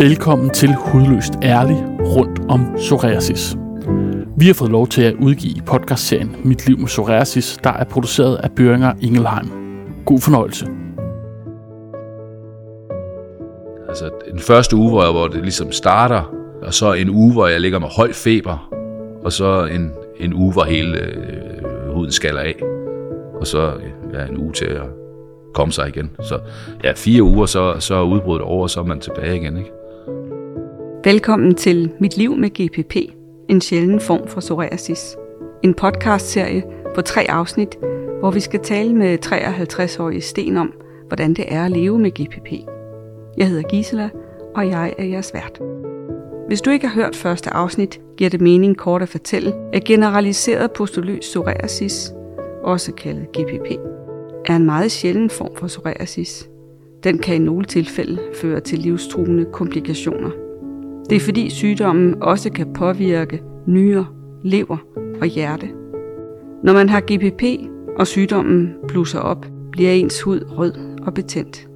Velkommen til Hudløst Ærlig rundt om psoriasis. Vi har fået lov til at udgive podcastserien Mit liv med psoriasis, der er produceret af Børinger Ingelheim. God fornøjelse. Altså den første uge, hvor, jeg, hvor det ligesom starter, og så en uge, hvor jeg ligger med høj feber, og så en, en uge, hvor hele øh, huden skaller af, og så ja, en uge til at komme sig igen. Så ja, fire uger, så, så er udbruddet over, og så er man tilbage igen. Ikke? Velkommen til Mit liv med GPP, en sjælden form for psoriasis. En podcastserie på tre afsnit, hvor vi skal tale med 53-årige Sten om, hvordan det er at leve med GPP. Jeg hedder Gisela, og jeg er jeres vært. Hvis du ikke har hørt første afsnit, giver det mening kort at fortælle, at generaliseret postuløs psoriasis, også kaldet GPP, er en meget sjælden form for psoriasis. Den kan i nogle tilfælde føre til livstruende komplikationer. Det er fordi sygdommen også kan påvirke nyrer, lever og hjerte. Når man har GPP, og sygdommen blusser op, bliver ens hud rød og betændt.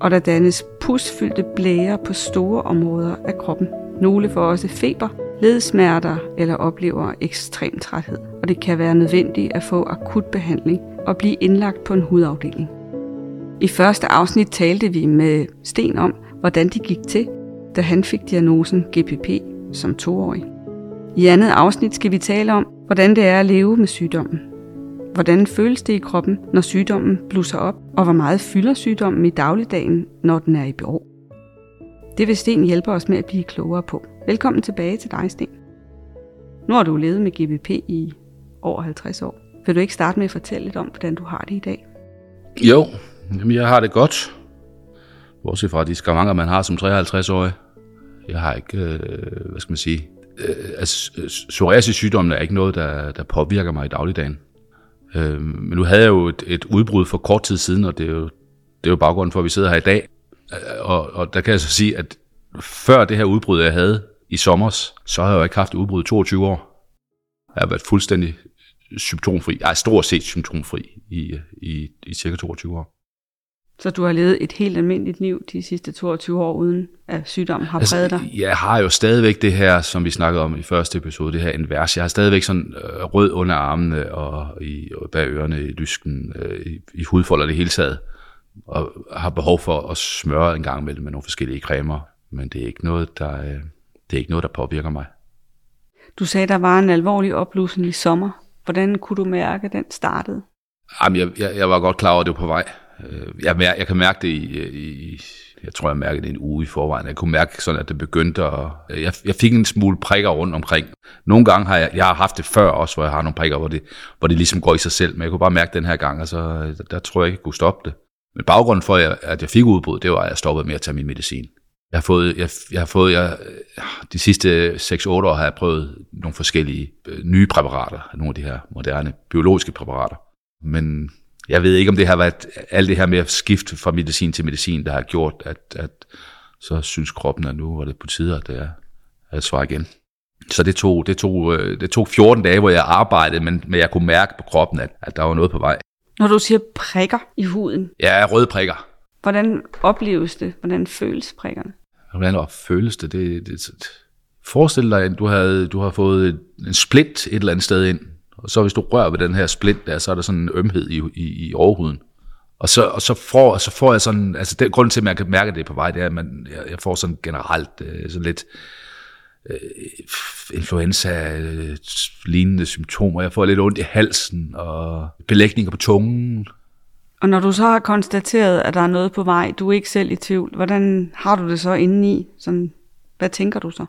Og der dannes pusfyldte blære på store områder af kroppen. Nogle får også feber, ledsmerter eller oplever ekstrem træthed. Og det kan være nødvendigt at få akut behandling og blive indlagt på en hudafdeling. I første afsnit talte vi med Sten om, hvordan de gik til, da han fik diagnosen GPP som toårig. I andet afsnit skal vi tale om, hvordan det er at leve med sygdommen. Hvordan føles det i kroppen, når sygdommen blusser op, og hvor meget fylder sygdommen i dagligdagen, når den er i bero? Det vil Sten hjælpe os med at blive klogere på. Velkommen tilbage til dig, Sten. Nu har du levet med GBP i over 50 år. Vil du ikke starte med at fortælle lidt om, hvordan du har det i dag? Jo, jeg har det godt. Bortset fra de skavanker, man har som 53-årig. Jeg har ikke, øh, hvad skal man sige, øh, altså, psoriasis-sygdommen er ikke noget, der, der påvirker mig i dagligdagen. Øh, men nu havde jeg jo et, et udbrud for kort tid siden, og det er jo, det er jo baggrunden for, at vi sidder her i dag. Øh, og, og der kan jeg så sige, at før det her udbrud, jeg havde i sommer, så har jeg jo ikke haft udbrud i 22 år. Jeg har været fuldstændig symptomfri, jeg er stort set symptomfri i, i, i cirka 22 år. Så du har levet et helt almindeligt liv de sidste 22 år, uden at sygdommen har altså, præget dig? Jeg har jo stadigvæk det her, som vi snakkede om i første episode, det her invers. Jeg har stadigvæk sådan øh, rød under armene og, i, og bag ørerne i lysken, øh, i, i hudfolder det hele taget. Og har behov for at smøre en gang med, med nogle forskellige cremer. Men det er ikke noget, der, øh, det er ikke noget, der påvirker mig. Du sagde, der var en alvorlig opblussen i sommer. Hvordan kunne du mærke, at den startede? Jamen, jeg, jeg, jeg var godt klar over, at det var på vej. Øh, jeg, jeg kan mærke det i, øh, i jeg tror, jeg mærkede det en uge i forvejen. Jeg kunne mærke sådan, at det begyndte at... Øh, jeg, jeg fik en smule prikker rundt omkring. Nogle gange har jeg, jeg har haft det før også, hvor jeg har nogle prikker, hvor det, hvor det ligesom går i sig selv. Men jeg kunne bare mærke den her gang, og så øh, der, der tror jeg ikke, jeg kunne stoppe det. Men baggrunden for, at jeg fik udbrud, det var, at jeg stoppede med at tage min medicin. Jeg har fået, jeg, jeg har fået jeg, de sidste 6-8 år har jeg prøvet nogle forskellige øh, nye præparater, nogle af de her moderne biologiske præparater. Men jeg ved ikke, om det har været alt det her med at skifte fra medicin til medicin, der har gjort, at, at så synes kroppen, at nu var det på tide, at det er at svare igen. Så det tog, det, tog, øh, det tog 14 dage, hvor jeg arbejdede, men, men jeg kunne mærke på kroppen, at, at der var noget på vej. Når du siger prikker i huden? Ja, røde prikker. Hvordan opleves det? Hvordan føles prikkerne? Hvordan føles det? det, det Forestil dig, at du, havde, du har fået en splint et eller andet sted ind, og så hvis du rører ved den her splint der, så er der sådan en ømhed i, i, i overhuden. Og så, og så, får, så får jeg sådan, altså den grund til, at man kan mærke det på vej, det er, at man, jeg, jeg får sådan generelt øh, sådan lidt øh, influenza øh, lignende symptomer. Jeg får lidt ondt i halsen og belægninger på tungen. Og når du så har konstateret, at der er noget på vej, du er ikke selv i tvivl, hvordan har du det så indeni? Sådan, hvad tænker du så?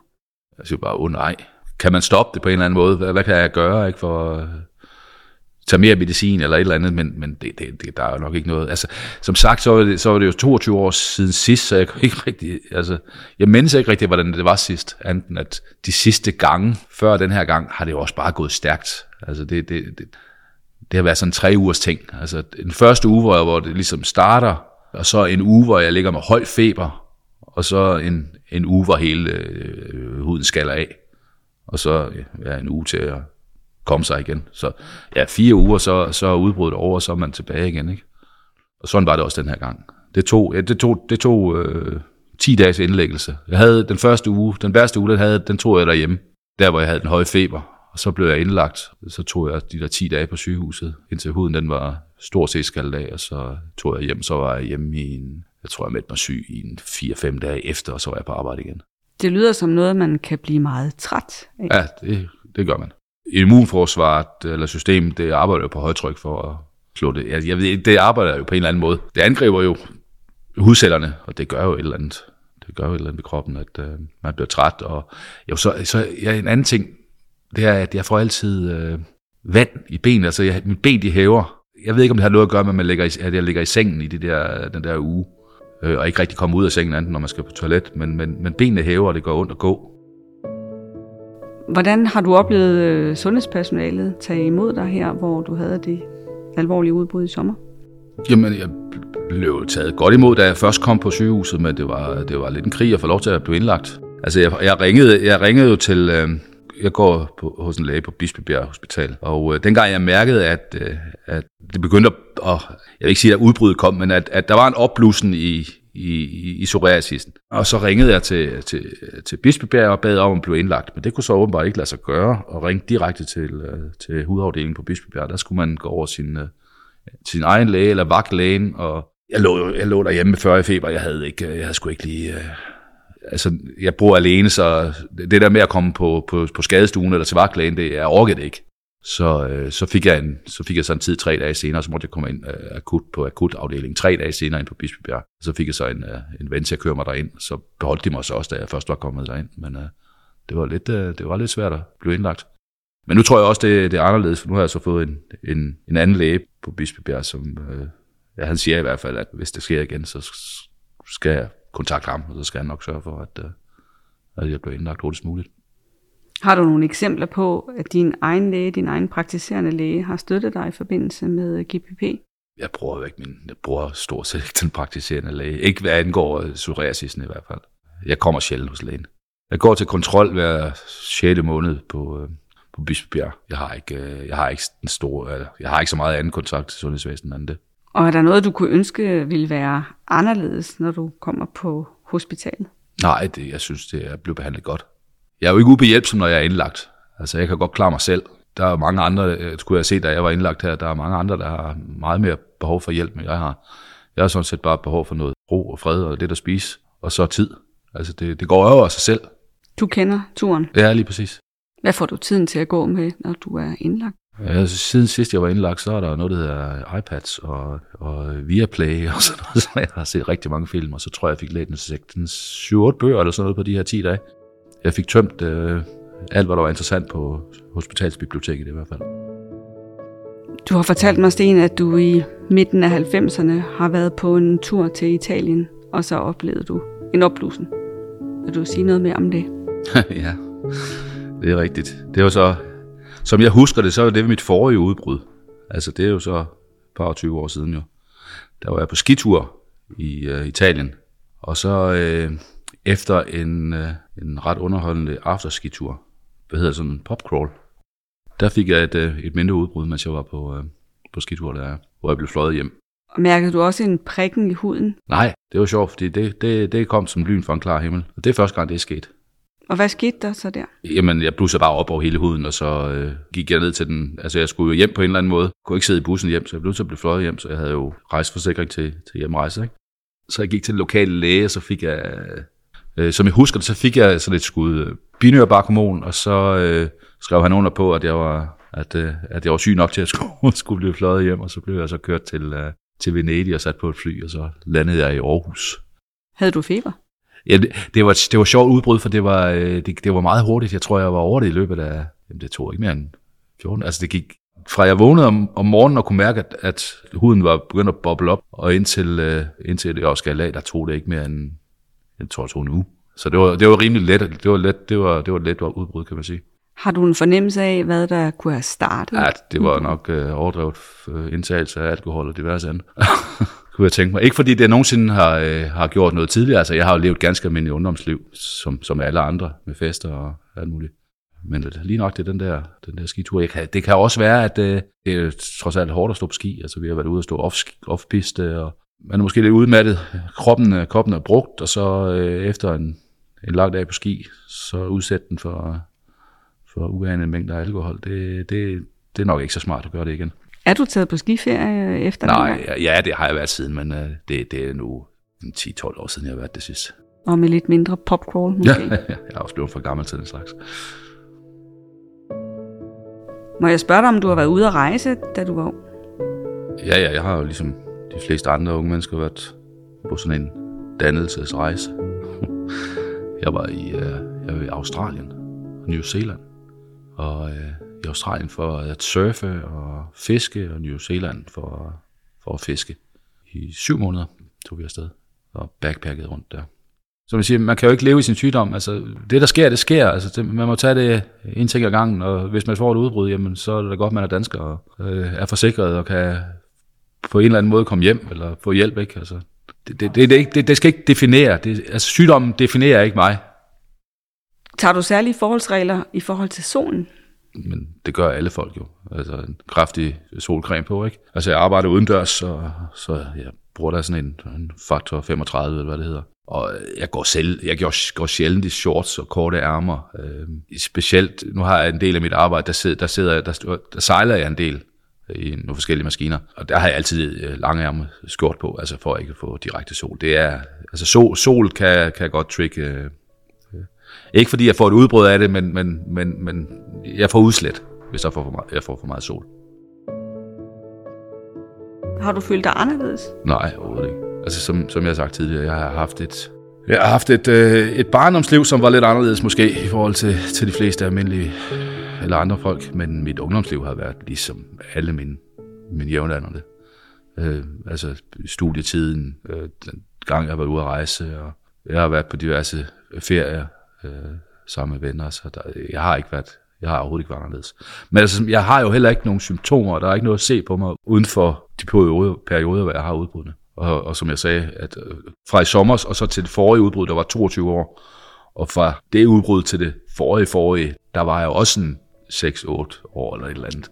Jeg siger bare, åh oh, nej, kan man stoppe det på en eller anden måde? Hvad, hvad kan jeg gøre ikke, for at tage mere medicin eller et eller andet? Men, men det, det, det, der er jo nok ikke noget. Altså, som sagt, så var, det, så var det jo 22 år siden sidst, så jeg kunne ikke rigtig, altså, jeg mindes ikke rigtig, hvordan det var sidst, enten at de sidste gange, før den her gang, har det jo også bare gået stærkt. Altså, det, det, det, det har været sådan tre ugers ting. Altså, den første uge, hvor, hvor det ligesom starter, og så en uge, hvor jeg ligger med høj feber, og så en, en uge, hvor hele øh, huden skaller af og så ja, en uge til at komme sig igen. Så ja, fire uger, så, så er udbruddet over, og så er man tilbage igen. Ikke? Og sådan var det også den her gang. Det tog, ja, det tog, det tog øh, 10 dages indlæggelse. Jeg havde den første uge, den værste uge, den, havde, den tog jeg derhjemme, der hvor jeg havde den høje feber. Og så blev jeg indlagt, så tog jeg de der 10 dage på sygehuset, indtil huden den var stort set skaldet af, og så tog jeg hjem, så var jeg hjemme i en, jeg tror jeg meldte mig syg i en 4-5 dage efter, og så var jeg på arbejde igen. Det lyder som noget, man kan blive meget træt af. Ja, det, det gør man. Immunforsvaret eller systemet, det arbejder jo på højtryk for at slå det. Jeg, jeg ved, ikke, det arbejder jo på en eller anden måde. Det angriber jo hudcellerne, og det gør jo et eller andet. Det gør jo et eller andet ved kroppen, at øh, man bliver træt. Og jo, så, så ja, en anden ting, det er, at jeg får altid øh, vand i benene. Altså, jeg, mit ben, de hæver. Jeg ved ikke, om det har noget at gøre med, at, man ligger i, at jeg ligger i sengen i det der, den der uge, øh, og ikke rigtig kommer ud af sengen, anden, når man skal på toilet. Men, men, men benene hæver, og det går ondt at gå. Hvordan har du oplevet øh, sundhedspersonalet tage imod dig her, hvor du havde det alvorlige udbrud i sommer? Jamen, jeg blev taget godt imod, da jeg først kom på sygehuset, men det var, det var lidt en krig at få lov til at blive indlagt. Altså, jeg, jeg, ringede, jeg ringede jo til... Øh, jeg går på, hos en læge på Bispebjerg Hospital, og øh, dengang jeg mærkede, at, øh, at det begyndte at, jeg vil ikke sige, at udbruddet kom, men at, at der var en opblussen i, i, i psoriasisen. Og så ringede jeg til, til, til Bispebjerg og bad om at blive indlagt, men det kunne så åbenbart ikke lade sig gøre, og ringe direkte til, øh, til hudafdelingen på Bispebjerg. Der skulle man gå over sin, øh, sin egen læge eller vagtlægen, og jeg lå, jeg lå derhjemme med 40 feber, jeg havde, ikke, jeg havde sgu ikke lige... Øh, Altså, jeg bor alene, så det der med at komme på, på, på skadestuen eller til vagtlægen, det er orket ikke. Så, øh, så, fik jeg en, så fik jeg så en tid tre dage senere, så måtte jeg komme ind øh, akut på akutafdelingen tre dage senere ind på Bispebjerg. Så fik jeg så en, øh, en ven til at køre mig derind, så beholdt de mig så også, da jeg først var kommet derind. Men øh, det, var lidt, øh, det var lidt svært at blive indlagt. Men nu tror jeg også, det, det er anderledes, for nu har jeg så fået en, en, en anden læge på Bispebjerg, som øh, ja, han siger i hvert fald, at hvis det sker igen, så skal jeg kontakte ham, og så skal han nok sørge for, at, øh, at jeg bliver indlagt hurtigst muligt. Har du nogle eksempler på, at din egen læge, din egen praktiserende læge, har støttet dig i forbindelse med GPP? Jeg bruger jo ikke min, jeg bruger stort set ikke den praktiserende læge. Ikke hvad angår psoriasisen i hvert fald. Jeg kommer sjældent hos lægen. Jeg går til kontrol hver 6. måned på, øh, på Bispebjerg. Jeg har ikke, øh, jeg har ikke den store, jeg har ikke så meget anden kontakt til sundhedsvæsenet end det. Og er der noget, du kunne ønske ville være anderledes, når du kommer på hospitalet? Nej, det, jeg synes, det er blevet behandlet godt. Jeg er jo ikke ubehjælpsom, når jeg er indlagt. Altså, jeg kan godt klare mig selv. Der er mange andre, øh, skulle jeg se, da jeg var indlagt her, der er mange andre, der har meget mere behov for hjælp, end jeg har. Jeg har sådan set bare behov for noget ro og fred og det at spise, og så tid. Altså, det, det går over sig selv. Du kender turen? Ja, lige præcis. Hvad får du tiden til at gå med, når du er indlagt? Ja, siden sidst jeg var indlagt, så er der noget, der hedder iPads og, og Viaplay og sådan noget. Så jeg har set rigtig mange film, og så tror jeg, jeg fik læst en 7-8 bøger eller sådan noget på de her 10 dage. Jeg fik tømt øh, alt, hvad der var interessant på hospitalsbiblioteket i hvert fald. Du har fortalt mig, Sten, at du i midten af 90'erne har været på en tur til Italien, og så oplevede du en opblussen. Vil du sige noget mere om det? ja, det er rigtigt. Det var så, som jeg husker det, så var det mit forrige udbrud. Altså det er jo så par 20 år siden jo. Der var jeg på skitur i uh, Italien, og så øh, efter en, øh, en ret underholdende afterskitur, hvad hedder sådan en popcrawl, der fik jeg et, øh, et mindre udbrud, mens jeg var på, øh, på skitur, der, hvor jeg blev fløjet hjem. Og mærkede du også en prikken i huden? Nej, det var sjovt, fordi det, det, det kom som lyn fra en klar himmel. Og det er første gang, det er sket. Og hvad skete der så der? Jamen, jeg blussede bare op over hele huden, og så øh, gik jeg ned til den. Altså, jeg skulle jo hjem på en eller anden måde. Jeg kunne ikke sidde i bussen hjem, så jeg blev til at blive fløjet hjem, så jeg havde jo rejseforsikring til, til hjemrejse. Ikke? Så jeg gik til den lokale læge, og så fik jeg Øh, som jeg husker det, så fik jeg sådan et skud øh, binyrbarkhormon, og så øh, skrev han under på, at jeg var, at, øh, at jeg var syg nok til at skulle, skulle blive fløjet hjem, og så blev jeg så kørt til, øh, til Venedig og sat på et fly, og så landede jeg i Aarhus. Havde du feber? Ja, det, det var, det var sjovt udbrud, for det var, øh, det, det var meget hurtigt. Jeg tror, jeg var over det i løbet af, jamen det tog ikke mere end 14. Altså det gik fra jeg vågnede om, om morgenen og kunne mærke, at, at huden var begyndt at boble op, og indtil, øh, indtil det også skal af, der tog det ikke mere end jeg tror, to nu. Så det var, det var rimelig let. Det var, let, det var, det var let udbrud, kan man sige. Har du en fornemmelse af, hvad der kunne have startet? Ja, det var nok øh, overdrevet øh, indtagelse af alkohol og diverse andet. kunne jeg tænke mig. Ikke fordi det nogensinde har, øh, har gjort noget tidligere. Altså, jeg har jo levet ganske almindeligt ungdomsliv, som, som alle andre, med fester og alt muligt. Men lige nok det er den der, den der skitur. Jeg kan, det kan også være, at øh, det er trods alt hårdt at stå på ski. Altså, vi har været ude og stå off, off-piste, og man er måske lidt udmattet, kroppen, øh, kroppen er brugt, og så øh, efter en, en lang dag på ski, så udsætte den for, for uanede mængder af alkohol. Det, det, det er nok ikke så smart at gøre det igen. Er du taget på skiferie efter Nej, gang? ja, det har jeg været siden, men øh, det, det er nu en 10-12 år siden, jeg har været det sidst. Og med lidt mindre popcrawl måske? Ja, jeg er også blevet for gammel til den slags. Må jeg spørge dig, om du har været ude at rejse, da du var ung? Ja, ja, jeg har jo ligesom de fleste andre unge mennesker været på sådan en dannelsesrejse. jeg var i, øh, jeg var i Australien og New Zealand. Og øh, i Australien for at surfe og fiske, og New Zealand for, for at fiske. I syv måneder tog vi afsted og backpackede rundt der. Som jeg siger, man kan jo ikke leve i sin sygdom. Altså, det, der sker, det sker. Altså, det, man må tage det en ting ad gangen, og hvis man får et udbrud, jamen, så er det da godt, man er dansker og øh, er forsikret og kan på en eller anden måde komme hjem eller få hjælp. Ikke? Altså, det, det, det, det, det, det skal ikke definere. Det, altså, sygdommen definerer ikke mig, Tager du særlige forholdsregler i forhold til solen? men det gør alle folk jo. Altså en kraftig solcreme på, ikke? Altså jeg arbejder udendørs, så, så jeg bruger der sådan en, en faktor 35, eller hvad det hedder. Og jeg går, selv, jeg går, går sjældent i shorts og korte ærmer. Øh, specielt, nu har jeg en del af mit arbejde, der, sidder, der, sidder, jeg- der, der sejler jeg en del i nogle forskellige maskiner. Og der har jeg altid øh, lange ærme skjort på, altså for at ikke at få direkte sol. Det er, altså sol, sol kan, kan godt trigge øh, ikke fordi jeg får et udbrud af det, men, men, men, men jeg får udslæt, hvis jeg får for meget, jeg får for meget sol. Har du følt dig anderledes? Nej, overhovedet ikke. Altså som, som jeg har sagt tidligere, jeg har haft et, jeg har haft et, øh, et barndomsliv, som var lidt anderledes måske i forhold til, til de fleste almindelige eller andre folk, men mit ungdomsliv har været ligesom alle mine, mine jævnaldrende. Øh, altså studietiden, øh, den gang jeg har været ude at rejse, og jeg har været på diverse ferier øh, sammen med venner, så der, jeg har ikke været, jeg har overhovedet ikke været anderledes. Men altså, jeg har jo heller ikke nogen symptomer, der er ikke noget at se på mig uden for de perioder, perioder hvor jeg har udbrudne. Og, og som jeg sagde, at øh, fra i sommer og så til det forrige udbrud, der var 22 år, og fra det udbrud til det forrige forrige, der var jeg jo også en 6-8 år eller et eller andet.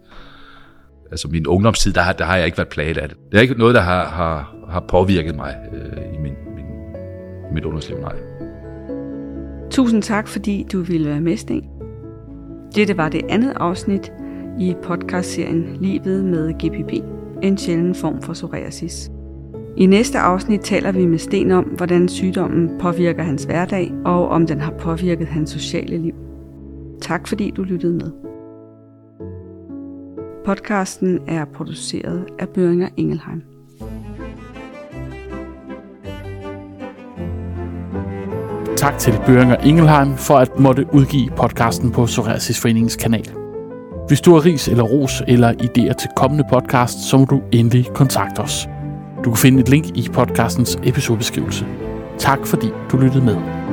Altså min ungdomstid, der har, der har jeg ikke været plaget af det. Det er ikke noget, der har, har, har påvirket mig øh, i min, min, mit ungdomsliv, nej. Tusind tak, fordi du ville være med, Sten. Dette var det andet afsnit i podcastserien Livet med GPP, en sjælden form for psoriasis. I næste afsnit taler vi med Sten om, hvordan sygdommen påvirker hans hverdag, og om den har påvirket hans sociale liv. Tak fordi du lyttede med. Podcasten er produceret af Børinger Engelheim. Tak til Børinger Ingelheim for at måtte udgive podcasten på Psoriasisforeningens kanal. Hvis du har ris eller ros eller idéer til kommende podcast, så må du endelig kontakte os. Du kan finde et link i podcastens episodebeskrivelse. Tak fordi du lyttede med.